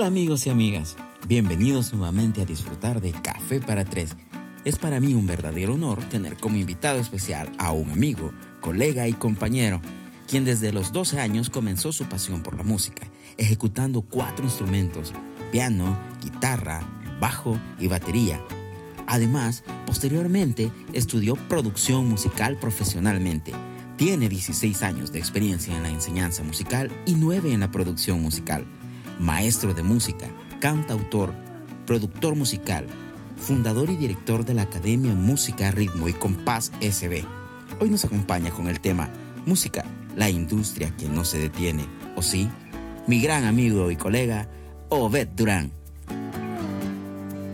Hola amigos y amigas, bienvenidos nuevamente a disfrutar de Café para Tres. Es para mí un verdadero honor tener como invitado especial a un amigo, colega y compañero, quien desde los 12 años comenzó su pasión por la música, ejecutando cuatro instrumentos, piano, guitarra, bajo y batería. Además, posteriormente estudió producción musical profesionalmente. Tiene 16 años de experiencia en la enseñanza musical y 9 en la producción musical maestro de música, cantautor, productor musical, fundador y director de la Academia Música, Ritmo y Compás SB. Hoy nos acompaña con el tema Música, la industria que no se detiene, ¿o sí? Mi gran amigo y colega, Obed Durán.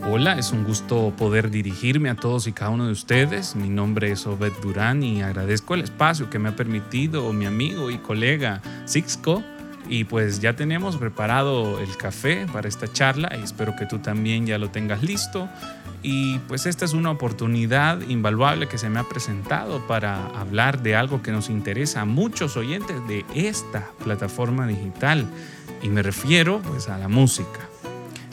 Hola, es un gusto poder dirigirme a todos y cada uno de ustedes. Mi nombre es Obed Durán y agradezco el espacio que me ha permitido mi amigo y colega Sixco y pues ya tenemos preparado el café para esta charla y espero que tú también ya lo tengas listo. Y pues esta es una oportunidad invaluable que se me ha presentado para hablar de algo que nos interesa a muchos oyentes de esta plataforma digital. Y me refiero pues a la música.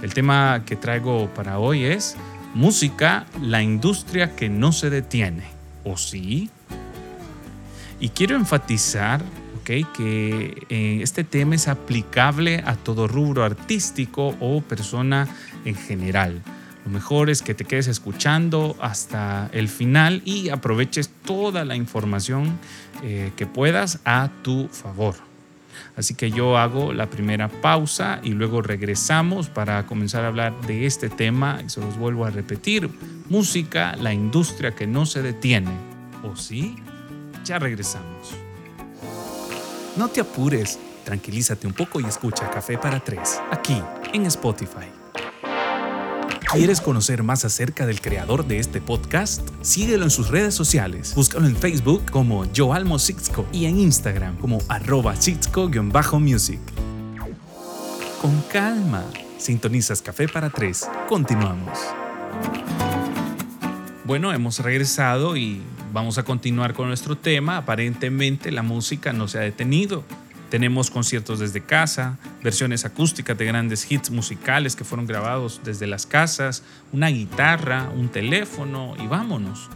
El tema que traigo para hoy es música, la industria que no se detiene. ¿O sí? Y quiero enfatizar que eh, este tema es aplicable a todo rubro artístico o persona en general. Lo mejor es que te quedes escuchando hasta el final y aproveches toda la información eh, que puedas a tu favor. Así que yo hago la primera pausa y luego regresamos para comenzar a hablar de este tema y se los vuelvo a repetir. Música, la industria que no se detiene. ¿O sí? Ya regresamos. No te apures, tranquilízate un poco y escucha Café para Tres, aquí en Spotify. ¿Quieres conocer más acerca del creador de este podcast? Síguelo en sus redes sociales. Búscalo en Facebook como Joalmo y en Instagram como arroba Sixco-music. Con calma, sintonizas Café para Tres. Continuamos. Bueno, hemos regresado y vamos a continuar con nuestro tema. Aparentemente la música no se ha detenido. Tenemos conciertos desde casa, versiones acústicas de grandes hits musicales que fueron grabados desde las casas, una guitarra, un teléfono y vámonos.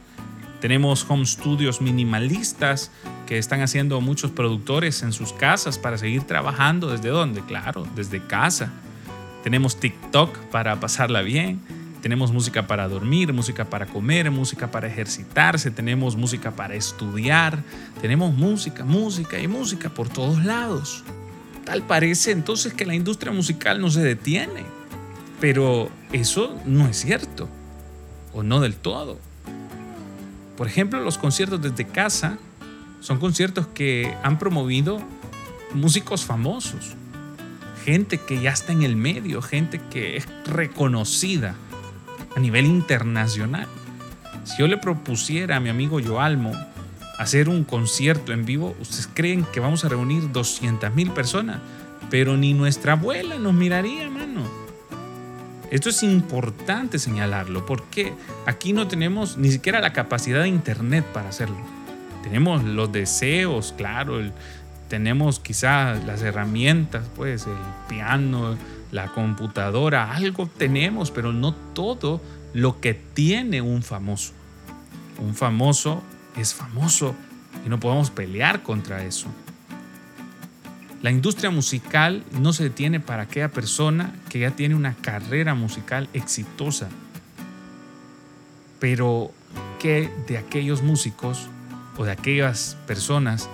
Tenemos home studios minimalistas que están haciendo muchos productores en sus casas para seguir trabajando. ¿Desde dónde? Claro, desde casa. Tenemos TikTok para pasarla bien tenemos música para dormir, música para comer, música para ejercitarse, tenemos música para estudiar, tenemos música, música y música por todos lados. Tal parece entonces que la industria musical no se detiene, pero eso no es cierto, o no del todo. Por ejemplo, los conciertos desde casa son conciertos que han promovido músicos famosos, gente que ya está en el medio, gente que es reconocida a nivel internacional. Si yo le propusiera a mi amigo Joalmo hacer un concierto en vivo, ustedes creen que vamos a reunir 200 mil personas, pero ni nuestra abuela nos miraría, mano. Esto es importante señalarlo porque aquí no tenemos ni siquiera la capacidad de internet para hacerlo. Tenemos los deseos, claro, tenemos quizás las herramientas, pues el piano, la computadora, algo tenemos, pero no todo lo que tiene un famoso. Un famoso es famoso y no podemos pelear contra eso. La industria musical no se detiene para aquella persona que ya tiene una carrera musical exitosa. Pero, ¿qué de aquellos músicos o de aquellas personas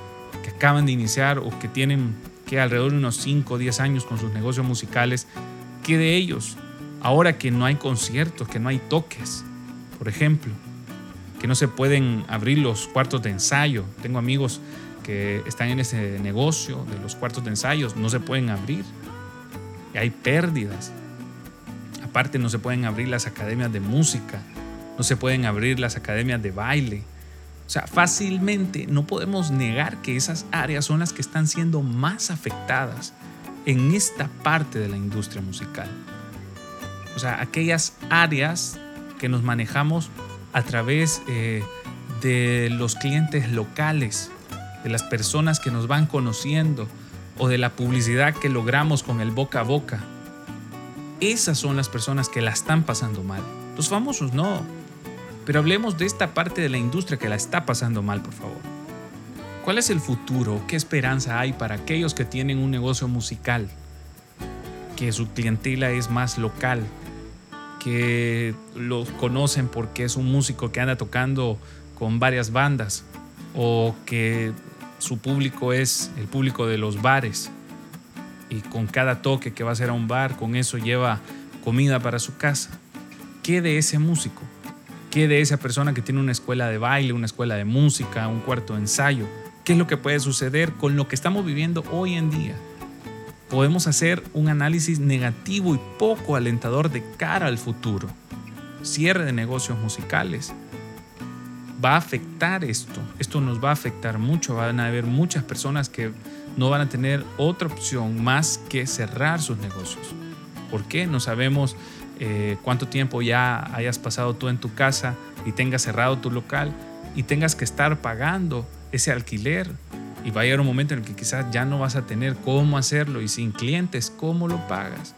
que acaban de iniciar o que tienen que alrededor de unos 5 o 10 años con sus negocios musicales, ¿qué de ellos? Ahora que no hay conciertos, que no hay toques, por ejemplo, que no se pueden abrir los cuartos de ensayo. Tengo amigos que están en ese negocio de los cuartos de ensayos, no se pueden abrir. Hay pérdidas. Aparte no se pueden abrir las academias de música, no se pueden abrir las academias de baile, sea, fácilmente no podemos negar que esas áreas son las que están siendo más afectadas en esta parte de la industria musical. O sea, aquellas áreas que nos manejamos a través eh, de los clientes locales, de las personas que nos van conociendo o de la publicidad que logramos con el boca a boca. Esas son las personas que la están pasando mal. Los famosos no. Pero hablemos de esta parte de la industria que la está pasando mal, por favor. ¿Cuál es el futuro? ¿Qué esperanza hay para aquellos que tienen un negocio musical? Que su clientela es más local, que los conocen porque es un músico que anda tocando con varias bandas o que su público es el público de los bares y con cada toque que va a hacer a un bar, con eso lleva comida para su casa. ¿Qué de ese músico? ¿Qué de esa persona que tiene una escuela de baile, una escuela de música, un cuarto de ensayo? ¿Qué es lo que puede suceder con lo que estamos viviendo hoy en día? Podemos hacer un análisis negativo y poco alentador de cara al futuro. Cierre de negocios musicales, va a afectar esto. Esto nos va a afectar mucho. Van a haber muchas personas que no van a tener otra opción más que cerrar sus negocios. ¿Por qué? No sabemos eh, cuánto tiempo ya hayas pasado tú en tu casa y tengas cerrado tu local y tengas que estar pagando ese alquiler. Y va a llegar un momento en el que quizás ya no vas a tener cómo hacerlo y sin clientes, ¿cómo lo pagas?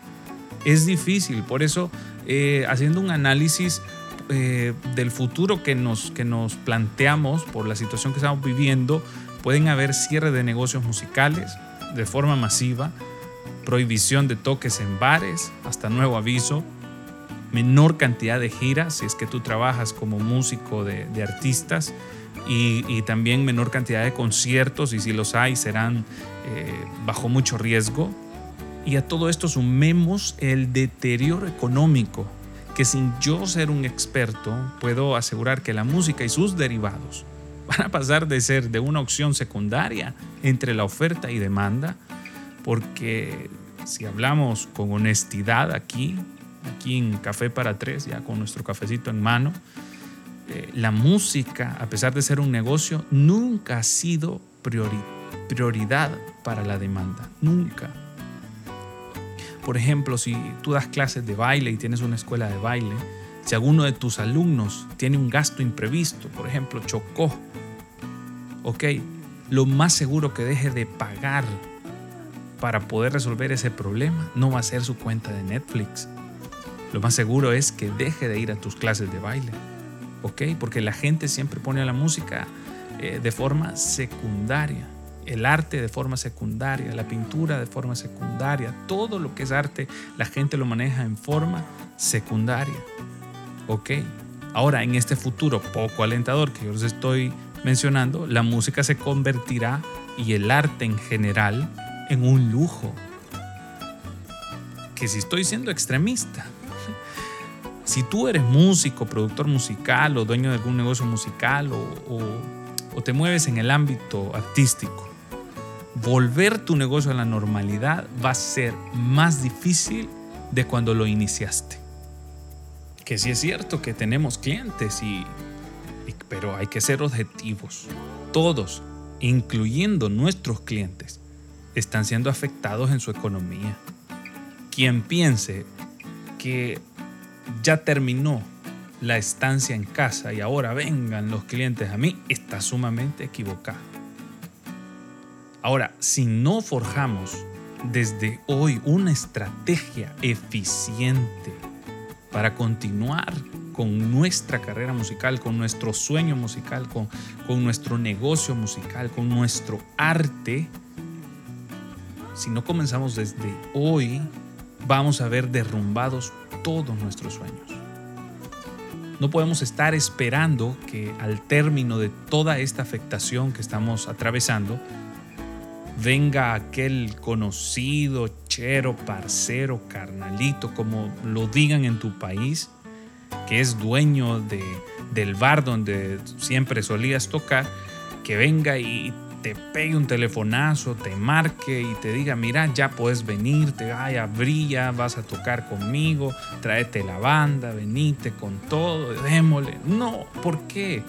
Es difícil, por eso eh, haciendo un análisis eh, del futuro que nos, que nos planteamos por la situación que estamos viviendo, pueden haber cierre de negocios musicales de forma masiva, prohibición de toques en bares, hasta nuevo aviso, menor cantidad de giras si es que tú trabajas como músico de, artistas y, también menor cantidad de conciertos y si los hay serán eh, bajo mucho riesgo. Y a todo esto sumemos el deterioro económico que sin yo ser un experto puedo asegurar que la música y sus derivados van a pasar de ser de una opción secundaria entre la oferta y demanda, porque si hablamos con honestidad aquí, aquí en Café para Tres, ya con nuestro cafecito en mano, eh, la música, a pesar de ser un negocio, nunca ha sido prioridad para la demanda, nunca. Por ejemplo, si tú das clases de baile y tienes una escuela de baile, si alguno de tus alumnos tiene un gasto imprevisto, por ejemplo, chocó, ok, lo más seguro que deje de pagar para poder resolver ese problema no va a ser su cuenta de Netflix. Lo más seguro es que deje de ir a tus clases de baile, ok, porque la gente siempre pone a la música eh, de forma secundaria el arte de forma secundaria, la pintura de forma secundaria, todo lo que es arte, la gente lo maneja en forma secundaria. ¿Ok? Ahora, en este futuro poco alentador que yo les estoy mencionando, la música se convertirá y el arte en general en un lujo. Que si estoy siendo extremista, si tú eres músico, productor musical o dueño de algún negocio musical o, te mueves en el ámbito artístico, volver tu negocio a la normalidad va a ser más difícil de cuando lo iniciaste. Que sí es cierto que tenemos clientes y, pero hay que ser objetivos. Todos, incluyendo nuestros clientes, están siendo afectados en su economía. Quien piense que ya terminó la estancia en casa y ahora vengan los clientes a mí, está sumamente equivocado. Ahora, si no forjamos desde hoy una estrategia eficiente para continuar con nuestra carrera musical, con nuestro sueño musical, con, con nuestro negocio musical, con nuestro arte, si no comenzamos desde hoy, vamos a ver derrumbados todos nuestros sueños. No podemos estar esperando que al término de toda esta afectación que estamos atravesando, venga aquel conocido, chero, parcero, carnalito, como lo digan en tu país, que es dueño de, del bar donde siempre solías tocar, que venga y te pegue un telefonazo, te marque y te diga, mira, ya puedes venir, te vaya, brilla, vas a tocar conmigo, tráete la banda, venite con todo, démosle. No, ¿por qué?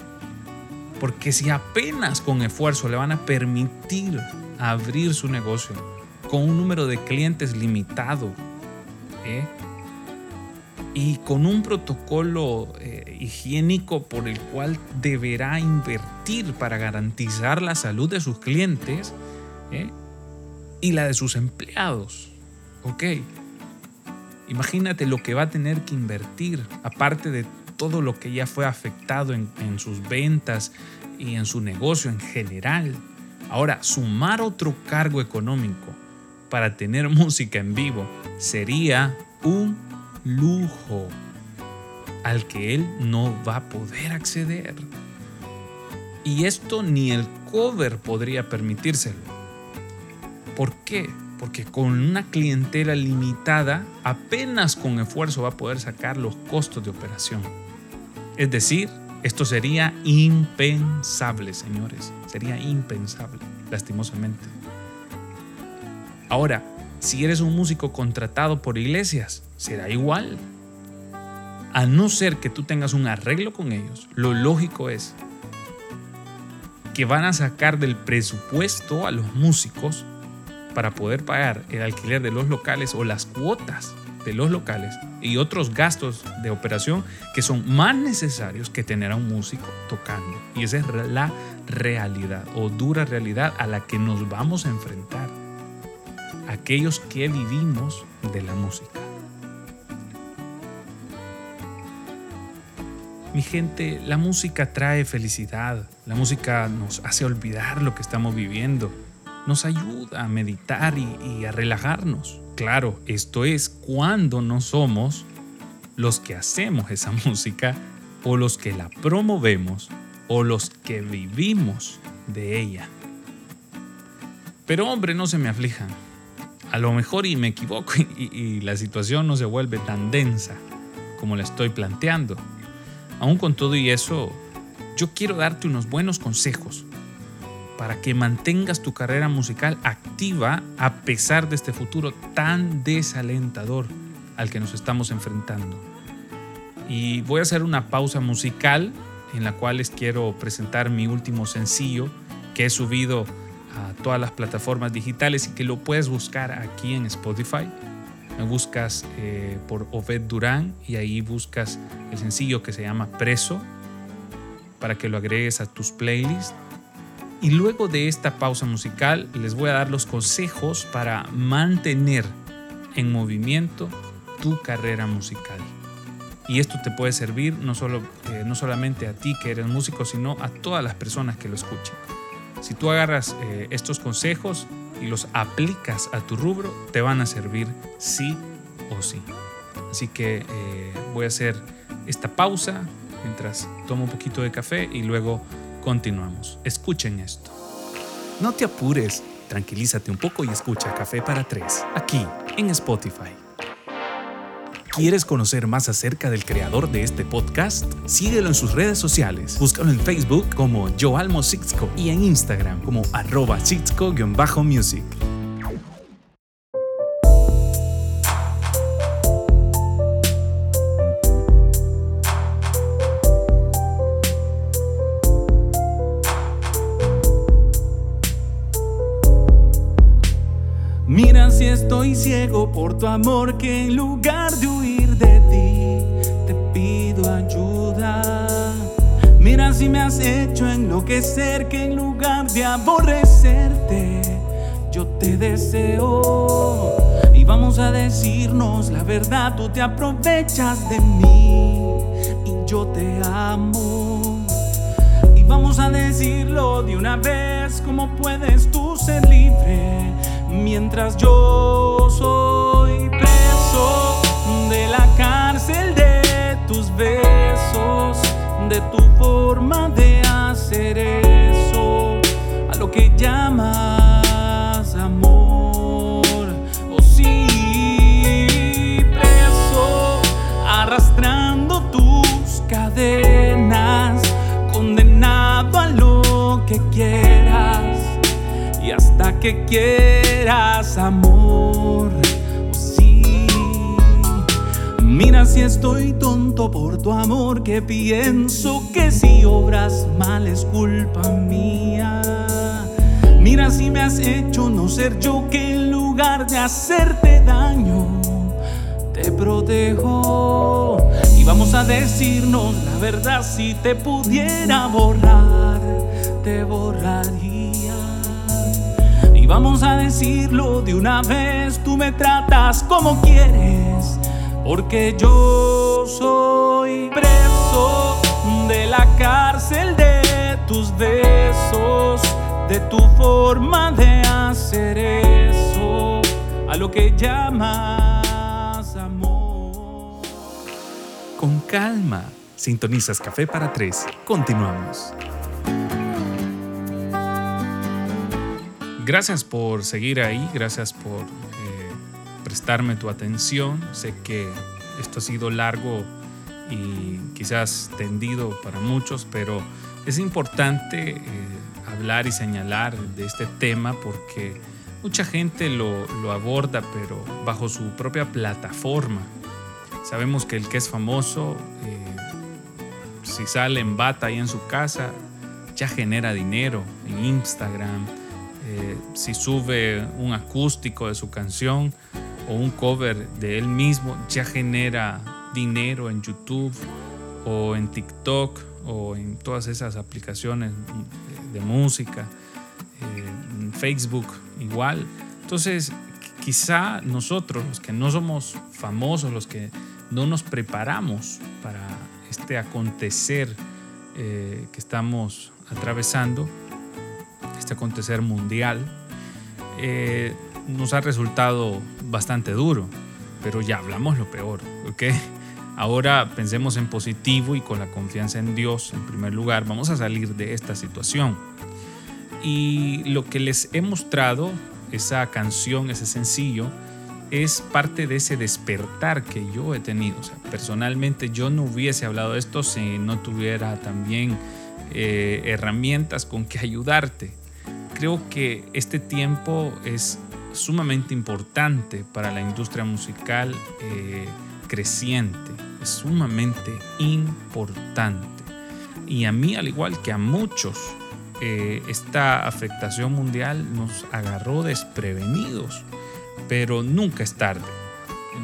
Porque si apenas con esfuerzo le van a permitir abrir su negocio con un número de clientes limitado ¿eh? Y con un protocolo eh, higiénico por el cual deberá invertir para garantizar la salud de sus clientes ¿eh? y la de sus empleados. ¿Ok? Imagínate lo que va a tener que invertir, aparte de todo lo que ya fue afectado en, en sus ventas y en su negocio en general. Ahora, sumar otro cargo económico para tener música en vivo sería un lujo al que él no va a poder acceder. Y esto ni el cover podría permitírselo. ¿Por qué? Porque con una clientela limitada, apenas con esfuerzo va a poder sacar los costos de operación. Es decir, esto sería impensable, señores. Sería impensable, lastimosamente. Ahora, si eres un músico contratado por iglesias, será igual. A no ser que tú tengas un arreglo con ellos, lo lógico es que van a sacar del presupuesto a los músicos para poder pagar el alquiler de los locales o las cuotas de los locales y otros gastos de operación que son más necesarios que tener a un músico tocando. Y esa es la realidad o dura realidad a la que nos vamos a enfrentar aquellos que vivimos de la música. Mi gente, la música trae felicidad, la música nos hace olvidar lo que estamos viviendo, nos ayuda a meditar y, a relajarnos. Claro, esto es cuando no somos los que hacemos esa música o los que la promovemos o los que vivimos de ella. Pero hombre, no se me aflijan. A lo mejor y me equivoco y, y la situación no se vuelve tan densa como la estoy planteando. Aún con todo y eso, yo quiero darte unos buenos consejos para que mantengas tu carrera musical activa a pesar de este futuro tan desalentador al que nos estamos enfrentando. Y voy a hacer una pausa musical en la cual les quiero presentar mi último sencillo que he subido a todas las plataformas digitales y que lo puedes buscar aquí en Spotify buscas eh, por Oved Durán y ahí buscas el sencillo que se llama Preso para que lo agregues a tus playlists. Y luego de esta pausa musical les voy a dar los consejos para mantener en movimiento tu carrera musical. Y esto te puede servir no, solo, eh, no solamente a ti que eres músico, sino a todas las personas que lo escuchen. Si tú agarras eh, estos consejos y los aplicas a tu rubro, te van a servir sí o sí. Así que eh, voy a hacer esta pausa mientras tomo un poquito de café y luego continuamos. Escuchen esto. No te apures, tranquilízate un poco y escucha Café para Tres, aquí en Spotify. ¿Quieres conocer más acerca del creador de este podcast? Síguelo en sus redes sociales. Búscalo en Facebook como Joalmo Sixco y en Instagram como arroba Sixco-music. Mira si estoy ciego por tu amor que en lugar de si me has hecho enloquecer que en lugar de aborrecerte, yo te deseo. Y vamos a decirnos la verdad, tú te aprovechas de mí y yo te amo. Y vamos a decirlo de una vez, ¿cómo puedes tú ser libre mientras yo soy de tu forma de hacer eso, a lo que llamas amor. Oh sí, preso, arrastrando tus cadenas, condenado a lo que quieras y hasta que quieras amor. Mira si estoy tonto por tu amor, que pienso que si obras mal es culpa mía. Mira si me has hecho no ser yo que en lugar de hacerte daño, te protejo. Y vamos a decirnos la verdad, si te pudiera borrar, te borraría. Y vamos a decirlo de una vez, tú me tratas como quieres porque yo soy preso de la cárcel de tus besos, de tu forma de hacer eso, a lo que llamas amor. Con calma, sintonizas Café para Tres. Continuamos. Gracias por seguir ahí, gracias por prestarme tu atención. Sé que esto ha sido largo y quizás tendido para muchos, pero es importante eh, hablar y señalar de este tema porque mucha gente lo, lo, aborda, pero bajo su propia plataforma. Sabemos que el que es famoso, eh, si sale en bata ahí en su casa, ya genera dinero en Instagram eh, si sube un acústico de su canción o un cover de él mismo, ya genera dinero en YouTube o en TikTok o en todas esas aplicaciones de música, eh, en Facebook igual. Entonces, quizá nosotros, los que no somos famosos, los que no nos preparamos para este acontecer eh, que estamos atravesando, este acontecer mundial, eh, nos ha resultado bastante duro, pero ya hablamos lo peor, ¿ok? Ahora pensemos en positivo y con la confianza en Dios en primer lugar, vamos a salir de esta situación. Y lo que les he mostrado, esa canción, ese sencillo, es parte de ese despertar que yo he tenido. O sea, personalmente yo no hubiese hablado de esto si no tuviera también eh, herramientas con que ayudarte creo que este tiempo es sumamente importante para la industria musical eh, creciente, es sumamente importante. Y a mí, al igual que a muchos, eh, esta afectación mundial nos agarró desprevenidos, pero nunca es tarde.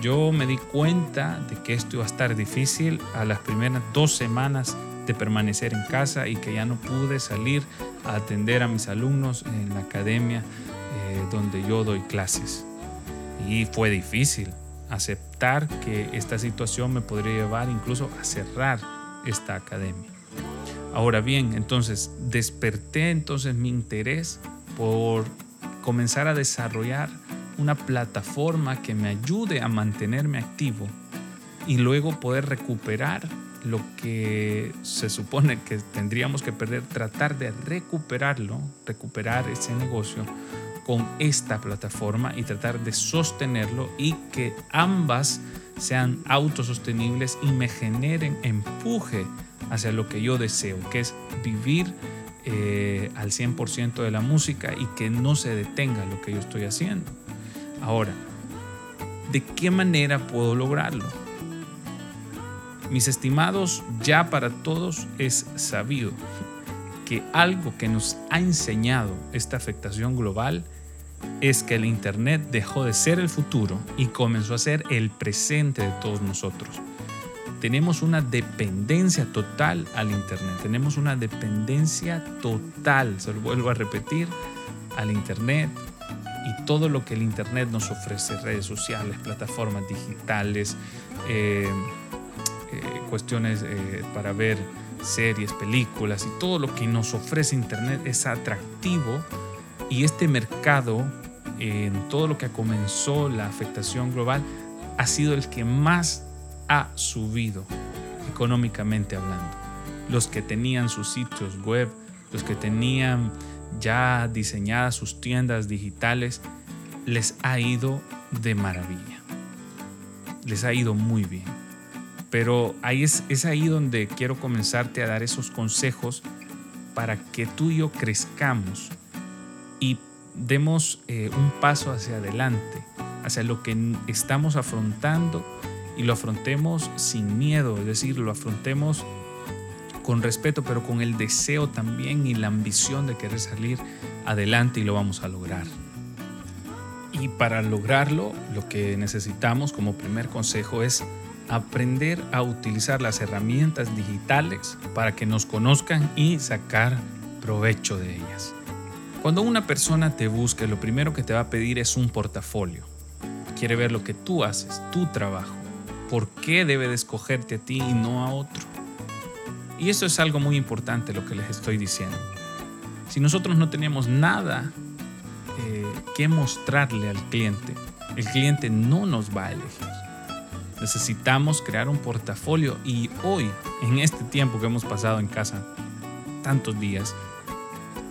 Yo me di cuenta de que esto iba a estar difícil a las primeras dos semanas de permanecer en casa y que ya no pude salir a atender a mis alumnos en la academia eh, donde yo doy clases. Y fue difícil aceptar que esta situación me podría llevar incluso a cerrar esta academia. Ahora bien, entonces desperté entonces mi interés por comenzar a desarrollar una plataforma que me ayude a mantenerme activo y luego poder recuperar lo que se supone que tendríamos que perder, tratar de recuperarlo, recuperar ese negocio con esta plataforma y tratar de sostenerlo y que ambas sean autosostenibles y me generen empuje hacia lo que yo deseo, que es vivir eh, al 100% de la música y que no se detenga lo que yo estoy haciendo. Ahora, ¿de qué manera puedo lograrlo? Mis estimados, ya para todos es sabido que algo que nos ha enseñado esta afectación global es que el Internet dejó de ser el futuro y comenzó a ser el presente de todos nosotros. Tenemos una dependencia total al Internet, tenemos una dependencia total, se lo vuelvo a repetir, al Internet y todo lo que el Internet nos ofrece, redes sociales, plataformas digitales, eh, eh, cuestiones eh, para ver series, películas y todo lo que nos ofrece Internet es atractivo y este mercado, en todo lo que comenzó la afectación global, ha sido el que más ha subido económicamente hablando. Los que tenían sus sitios web, los que tenían ya diseñadas sus tiendas digitales, les ha ido de maravilla. Les ha ido muy bien. Pero ahí es, es ahí donde quiero comenzarte a dar esos consejos para que tú y yo crezcamos y demos eh, un paso hacia adelante, hacia lo que estamos afrontando y lo afrontemos sin miedo, es decir, lo afrontemos con respeto, pero con el deseo también y la ambición de querer salir adelante y lo vamos a lograr. Y para lograrlo, lo que necesitamos como primer consejo es aprender a utilizar las herramientas digitales para que nos conozcan y sacar provecho de ellas. Cuando una persona te busque, lo primero que te va a pedir es un portafolio. Quiere ver lo que tú haces, tu trabajo. por qué debe de escogerte a ti y no a otro. Y eso es algo muy importante lo que les estoy diciendo. Si nosotros no tenemos nada eh, que mostrarle al cliente, el cliente no nos va a elegir. Necesitamos crear un portafolio y hoy, en este tiempo que hemos pasado en casa, tantos días,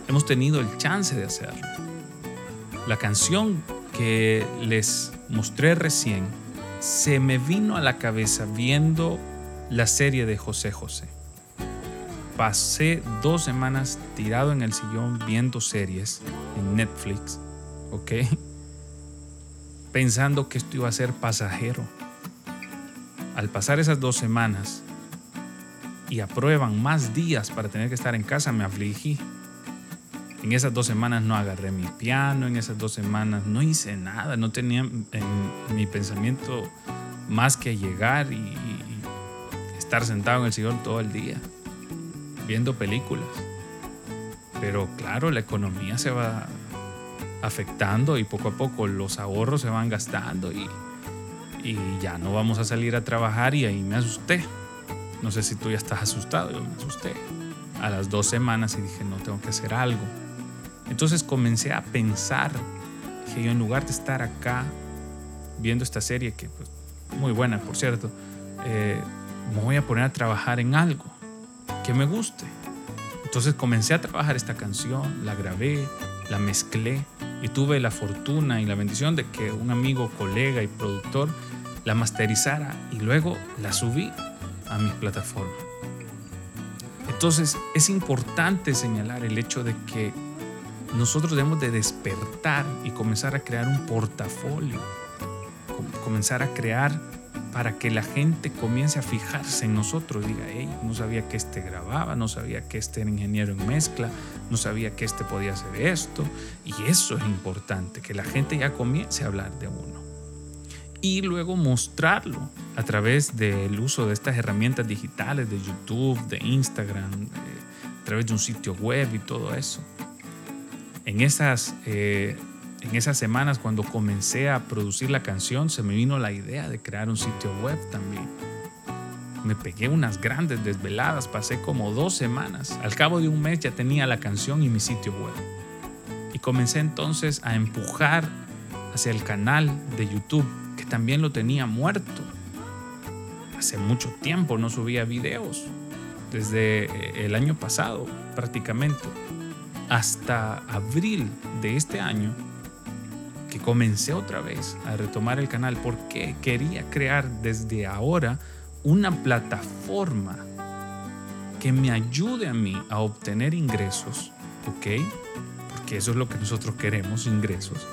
hemos tenido el chance de hacerlo. La canción que les mostré recién se me vino a la cabeza viendo la serie de José José. Pasé dos semanas tirado en el sillón viendo series en Netflix, ¿ok? Pensando que esto iba a ser pasajero. Al pasar esas dos semanas y aprueban más días para tener que estar en casa, me afligí en esas dos semanas no agarré mi piano, en esas dos semanas no hice nada, no tenía en mi pensamiento más que llegar y, estar sentado en el sillón todo el día, viendo películas. Pero claro, la economía se va afectando y poco a poco los ahorros se van gastando y, y ya no vamos a salir a trabajar y ahí me asusté. No sé si tú ya estás asustado, yo me asusté a las dos semanas y dije, no, tengo que hacer algo. Entonces comencé a pensar que yo en lugar de estar acá viendo esta serie, que pues, muy buena por cierto, eh, me voy a poner a trabajar en algo que me guste. Entonces comencé a trabajar esta canción, la grabé, la mezclé y tuve la fortuna y la bendición de que un amigo, colega y productor la masterizara y luego la subí a mi plataforma. Entonces es importante señalar el hecho de que nosotros debemos de despertar y comenzar a crear un portafolio, comenzar a crear para que la gente comience a fijarse en nosotros, diga, hey, no sabía que este grababa, no sabía que este era ingeniero en mezcla, no sabía que este podía hacer esto, y eso es importante, que la gente ya comience a hablar de uno. Y luego mostrarlo a través del uso de estas herramientas digitales, de YouTube, de Instagram, a través de un sitio web y todo eso en esas, eh, en esas semanas cuando comencé a producir la canción, se me vino la idea de crear un sitio web también. Me pegué unas grandes desveladas, pasé como dos semanas. Al cabo de un mes ya tenía la canción y mi sitio web. Y comencé entonces a empujar hacia el canal de YouTube, que también lo tenía muerto. Hace mucho tiempo no subía videos, desde eh, el año pasado prácticamente hasta abril de este año que comencé otra vez a retomar el canal porque quería crear desde ahora una plataforma que me ayude a mí a obtener ingresos, ¿ok? Porque eso es lo que nosotros queremos, ingresos.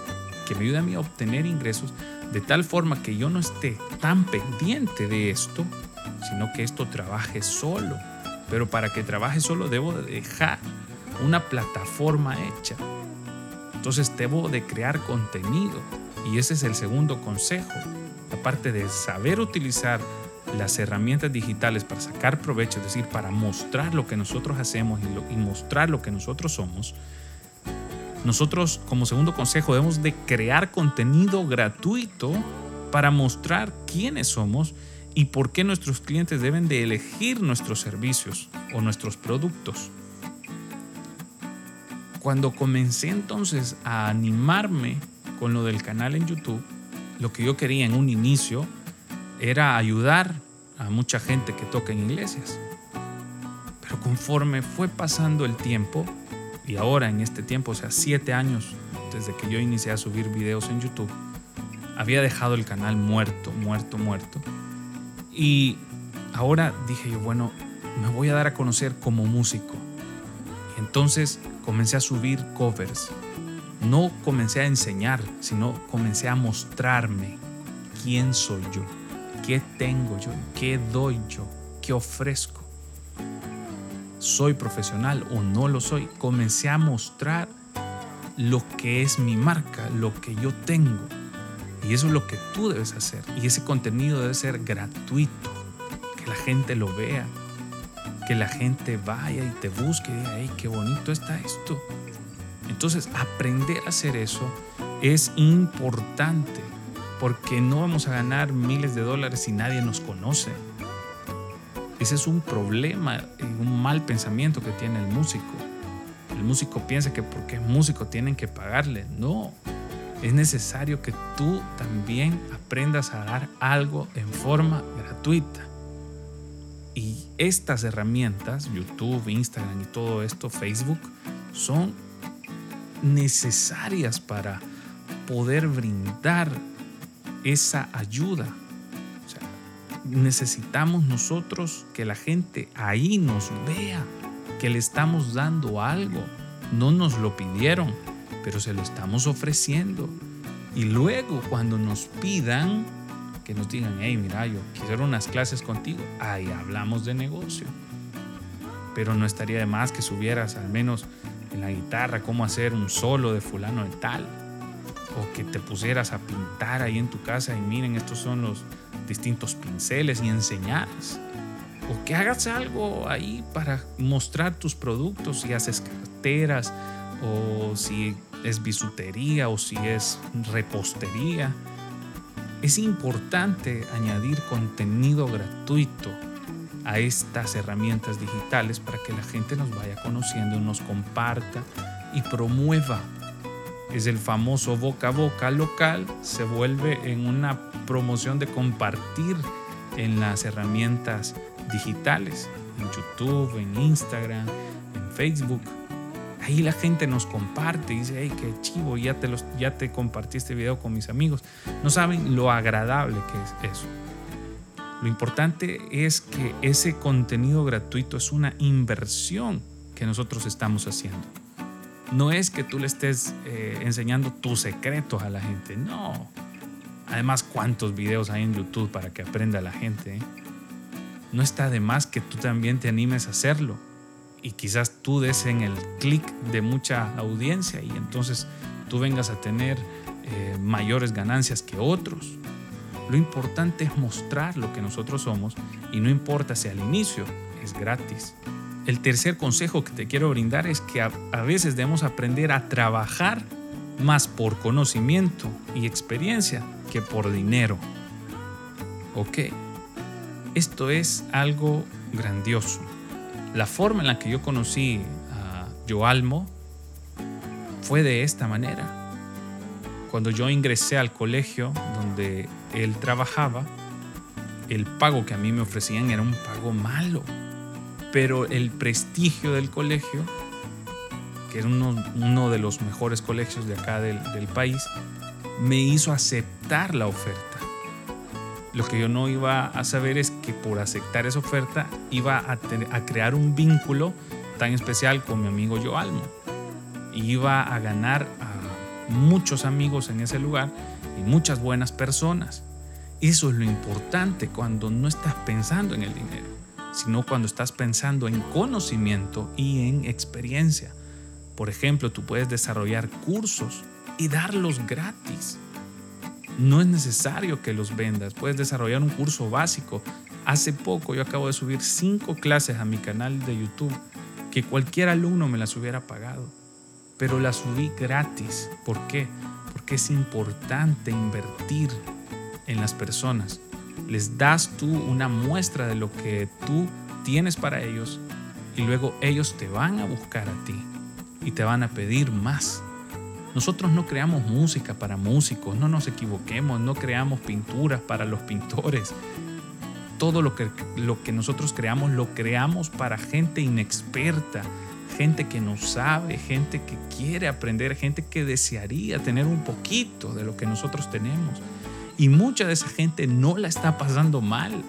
Que me ayude a mí a obtener ingresos de tal forma que yo no esté tan pendiente de esto, sino que esto trabaje solo. Pero para que trabaje solo debo dejar una plataforma hecha. Entonces debo de crear contenido y ese es el segundo consejo. Aparte de saber utilizar las herramientas digitales para sacar provecho, es decir, para mostrar lo que nosotros hacemos y, y mostrar lo que nosotros somos, nosotros como segundo consejo debemos de crear contenido gratuito para mostrar quiénes somos y por qué nuestros clientes deben de elegir nuestros servicios o nuestros productos. Cuando comencé entonces a animarme con lo del canal en YouTube, lo que yo quería en un inicio era ayudar a mucha gente que toca en iglesias. Pero conforme fue pasando el tiempo, y ahora en este tiempo, o sea, siete años desde que yo inicié a subir videos en YouTube, había dejado el canal muerto, muerto, muerto. Y ahora dije yo, bueno, me voy a dar a conocer como músico. Entonces comencé a subir covers. No comencé a enseñar, sino comencé a mostrarme quién soy yo, qué tengo yo, qué doy yo, qué ofrezco. ¿Soy profesional o no lo soy? Comencé a mostrar lo que es mi marca, lo que yo tengo. Y eso es lo que tú debes hacer. Y ese contenido debe ser gratuito, que la gente lo vea, que la gente vaya y te busque y diga, hey, qué bonito está esto. Entonces, aprender a hacer eso es importante porque no vamos a ganar miles de dólares si nadie nos conoce. Ese es un problema, un mal pensamiento que tiene el músico. El músico piensa que porque es músico tienen que pagarle. No, es necesario que tú también aprendas a dar algo en forma gratuita. Y estas herramientas, YouTube, Instagram y todo esto, Facebook, son necesarias para poder brindar esa ayuda. necesitamos nosotros que la gente ahí nos vea, que le estamos dando algo. No nos lo pidieron, pero se lo estamos ofreciendo. Y luego cuando nos pidan, que nos digan, hey, mira, yo quiero unas clases contigo, ahí hablamos de negocio. Pero no estaría de más que subieras al menos en la guitarra cómo hacer un solo de fulano de tal. O que te pusieras a pintar ahí en tu casa y miren, estos son los distintos pinceles y enseñaras. O que hagas algo ahí para mostrar tus productos, si haces carteras o si es bisutería o si es repostería. Es importante añadir contenido gratuito a estas herramientas digitales para que la gente nos vaya conociendo, nos comparta y promueva. Es el famoso boca a boca local, se vuelve en una promoción de compartir en las herramientas digitales, en YouTube, en Instagram, en Facebook. Ahí la gente nos comparte y dice, hey, qué chivo, ya te, los, ya te compartí este video con mis amigos. No saben lo agradable que es eso. Lo importante es que ese contenido gratuito es una inversión que nosotros estamos haciendo. No es que tú le estés eh, enseñando tus secretos a la gente, no. Además, ¿cuántos videos hay en YouTube para que aprenda la gente? Eh? No está de más que tú también te animes a hacerlo. Y quizás tú des en el clic de mucha audiencia y entonces tú vengas a tener eh, mayores ganancias que otros. Lo importante es mostrar lo que nosotros somos y no importa si al inicio es gratis. El tercer consejo que te quiero brindar es que a, veces debemos aprender a trabajar más por conocimiento y experiencia que por dinero. Ok, esto es algo grandioso. La forma en la que yo conocí a Joalmo fue de esta manera. Cuando yo ingresé al colegio donde él trabajaba, el pago que a mí me ofrecían era un pago malo. Pero el prestigio del colegio, que era uno, de los mejores colegios de acá del, país, me hizo aceptar la oferta. Lo que yo no iba a saber es que por aceptar esa oferta iba a, crear un vínculo tan especial con mi amigo Joalmo. Iba a ganar a muchos amigos en ese lugar y muchas buenas personas. Eso es lo importante cuando no estás pensando en el dinero, sino cuando estás pensando en conocimiento y en experiencia. Por ejemplo, tú puedes desarrollar cursos y darlos gratis. No es necesario que los vendas, puedes desarrollar un curso básico. Hace poco yo acabo de subir cinco clases a mi canal de YouTube que cualquier alumno me las hubiera pagado, pero las subí gratis. ¿Por qué? Porque es importante invertir en las personas. Les das tú una muestra de lo que tú tienes para ellos y luego ellos te van a buscar a ti y te van a pedir más. Nosotros no creamos música para músicos, no nos equivoquemos, no creamos pinturas para los pintores. Todo lo que, lo que nosotros creamos lo creamos para gente inexperta, gente que no sabe, gente que quiere aprender, gente que desearía tener un poquito de lo que nosotros tenemos. Y mucha de esa gente no la está pasando mal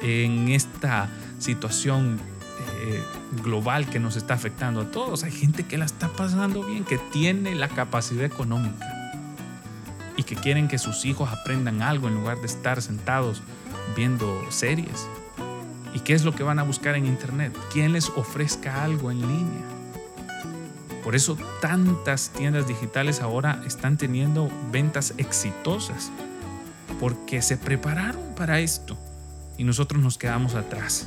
en esta situación eh, global que nos está afectando a todos. Hay gente que la está pasando bien, que tiene la capacidad económica y que quieren que sus hijos aprendan algo en lugar de estar sentados viendo series. ¿Y qué es lo que van a buscar en Internet? ¿Quién les ofrezca algo en línea? Por eso tantas tiendas digitales ahora están teniendo ventas exitosas porque se prepararon para esto y nosotros nos quedamos atrás.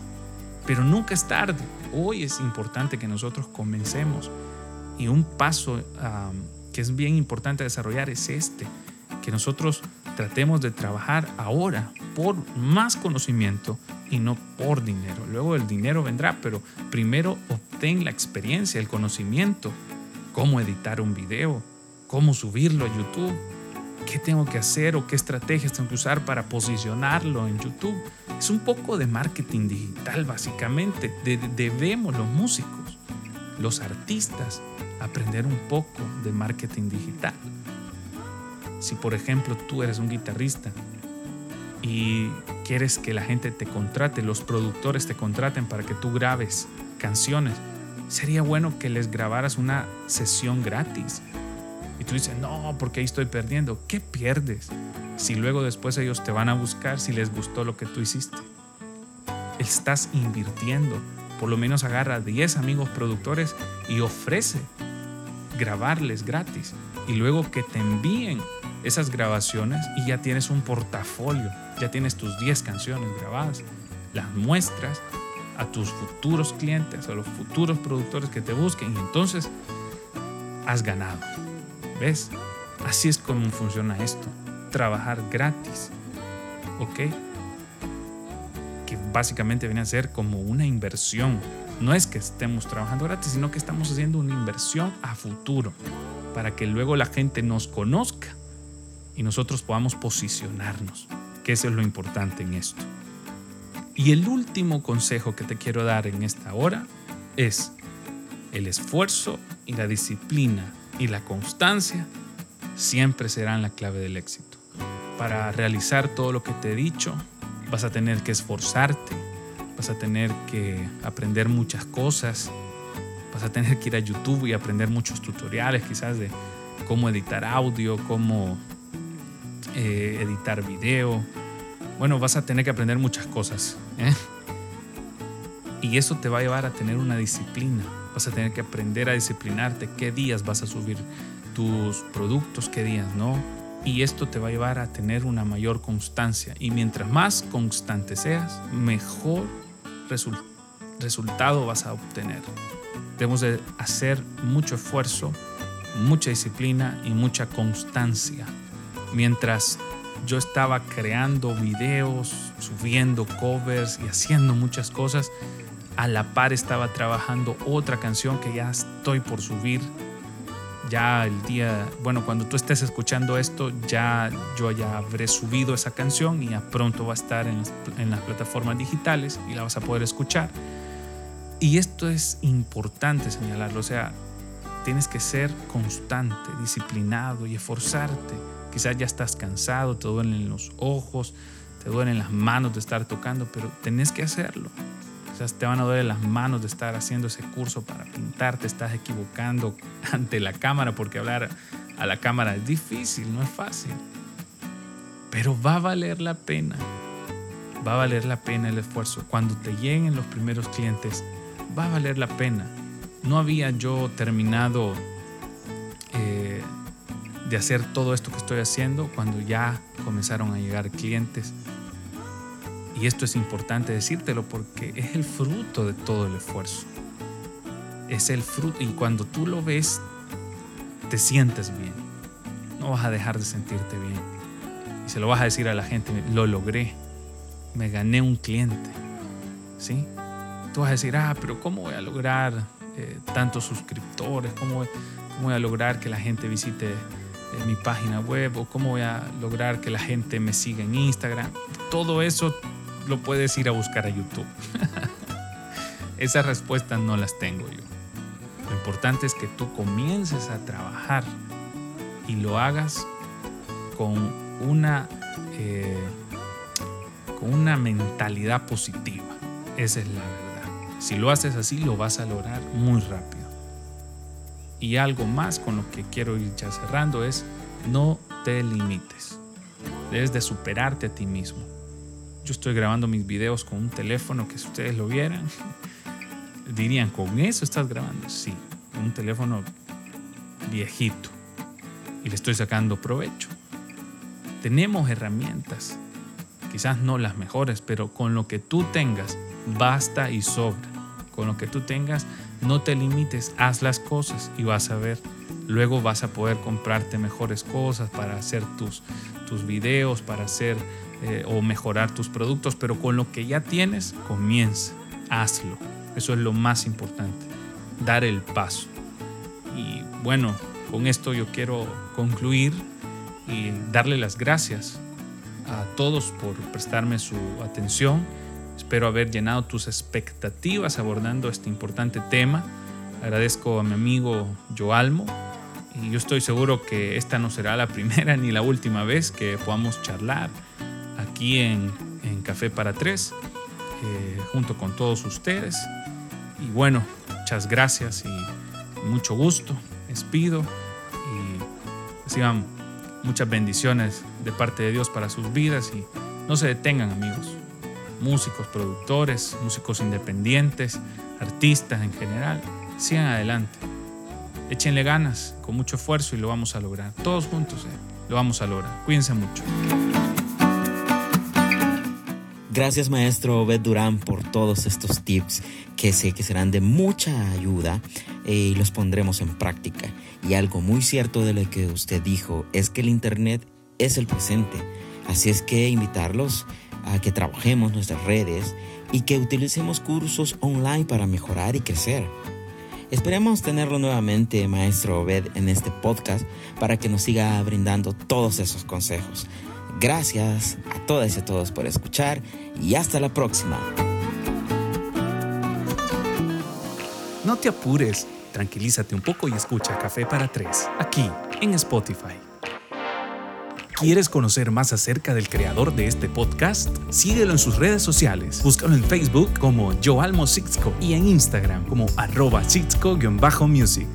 Pero nunca es tarde. Hoy es importante que nosotros comencemos. Y un paso que es bien importante desarrollar es este, que nosotros tratemos de trabajar ahora por más conocimiento y no por dinero. Luego el dinero vendrá, pero primero obtén la experiencia, el conocimiento, cómo editar un video, cómo subirlo a YouTube, qué tengo que hacer o qué estrategias tengo que usar para posicionarlo en YouTube. Es un poco de marketing digital básicamente. debemos los músicos, los artistas, aprender un poco de marketing digital. Si por ejemplo tú eres un guitarrista y quieres que la gente te contrate, los productores te contraten para que tú grabes canciones, sería bueno que les grabaras una sesión gratis. Y tú dices, no, porque ahí estoy perdiendo. ¿Qué pierdes? Si luego después ellos te van a buscar si les gustó lo que tú hiciste. Estás invirtiendo. Por lo menos agarra 10 amigos productores y ofrece grabarles gratis. Y luego que te envíen esas grabaciones y ya tienes un portafolio, ya tienes tus 10 canciones grabadas, las muestras a tus futuros clientes, a los futuros productores que te busquen y entonces has ganado. ¿Ves? Así es como funciona esto. Trabajar gratis. ¿Ok? Que básicamente viene a ser como una inversión. No es que estemos trabajando gratis, sino que estamos haciendo una inversión a futuro para que luego la gente nos conozca y nosotros podamos posicionarnos, que eso es lo importante en esto. Y el último consejo que te quiero dar en esta hora es el esfuerzo y la disciplina y la constancia siempre serán la clave del éxito. Para realizar todo lo que te he dicho, vas a tener que esforzarte, vas a tener que aprender muchas cosas, vas a tener que ir a YouTube y aprender muchos tutoriales quizás de cómo editar audio, cómo eh, editar video. Bueno, vas a tener que aprender muchas cosas. ¿eh? Y eso te va a llevar a tener una disciplina. Vas a tener que aprender a disciplinarte. ¿Qué días vas a subir tus productos? ¿Qué días no? Y esto te va a llevar a tener una mayor constancia. Y mientras más constante seas, mejor resultado vas a obtener. Debemos de hacer mucho esfuerzo, mucha disciplina y mucha constancia mientras yo estaba creando videos, subiendo covers y haciendo muchas cosas, a la par estaba trabajando otra canción que ya estoy por subir. Ya el día, bueno, cuando tú estés escuchando esto, ya yo ya habré subido esa canción y ya pronto va a estar en las, en las plataformas digitales y la vas a poder escuchar. Y esto es importante señalarlo, o sea, tienes que ser constante, disciplinado y esforzarte Quizás ya estás cansado, te duelen los ojos, te duelen las manos de estar tocando, pero tenés que hacerlo. Quizás te van a doler las manos de estar haciendo ese curso para pintar, te estás equivocando ante la cámara porque hablar a la cámara es difícil, no es fácil. Pero va a valer la pena. Va a valer la pena el esfuerzo. Cuando te lleguen los primeros clientes, va a valer la pena. No había yo terminado eh, de hacer todo esto que estoy haciendo cuando ya comenzaron a llegar clientes. Y esto es importante decírtelo porque es el fruto de todo el esfuerzo. Es el fruto y cuando tú lo ves, te sientes bien. No vas a dejar de sentirte bien. Y se lo vas a decir a la gente, lo logré. Me gané un cliente. ¿Sí? Tú vas a decir, ah, pero ¿cómo voy a lograr eh, tantos suscriptores? ¿Cómo ¿Cómo voy a lograr que la gente visite en mi página web o cómo voy a lograr que la gente me siga en Instagram. Todo eso lo puedes ir a buscar a YouTube. Esas respuestas no las tengo yo. Lo importante es que tú comiences a trabajar y lo hagas con una, eh, con una mentalidad positiva. Esa es la verdad. Si lo haces así, lo vas a lograr muy rápido. Y algo más con lo que quiero ir ya cerrando es no te limites. Debes de superarte a ti mismo. Estoy grabando mis videos con un teléfono que si ustedes lo vieran, dirían, ¿con eso estás grabando? Sí, con un teléfono viejito. Y le estoy sacando provecho. Tenemos herramientas, quizás no las mejores, pero con lo que tú tengas, basta y sobra. Con lo que tú tengas, no te limites, haz las cosas y vas a ver. Luego vas a poder comprarte mejores cosas para hacer tus, tus videos, para hacer eh, o mejorar tus productos, pero con lo que ya tienes, comienza, hazlo. Eso es lo más importante, dar el paso. Y bueno, con esto yo quiero concluir y darle las gracias a todos por prestarme su atención. Espero haber llenado tus expectativas abordando este importante tema. Agradezco a mi amigo Joalmo y yo estoy seguro que esta no será la primera ni la última vez que podamos charlar aquí en, Café para Tres eh, junto con todos ustedes. Y bueno, muchas gracias y mucho gusto. Les pido y reciban muchas bendiciones de parte de Dios para sus vidas y no se detengan amigos. Músicos, productores, músicos independientes, artistas en general, sigan adelante. Échenle ganas, con mucho esfuerzo y lo vamos a lograr. Todos juntos eh, lo vamos a lograr. Cuídense mucho. Gracias maestro Obed Durán por todos estos tips que sé que serán de mucha ayuda eh, y los pondremos en práctica. Y algo muy cierto de lo que usted dijo es que el Internet es el presente. Así es que invitarlos a que trabajemos nuestras redes y que utilicemos cursos online para mejorar y crecer. Esperemos tenerlo nuevamente, maestro Obed, en este podcast para que nos siga brindando todos esos consejos. Gracias a todas y a todos por escuchar y hasta la próxima. No te apures, tranquilízate un poco y escucha Café para Tres, aquí en Spotify. ¿Quieres conocer más acerca del creador de este podcast? Síguelo en sus redes sociales. Búscalo en Facebook como Joalmo Sixco y en Instagram como arroba Sixco-music.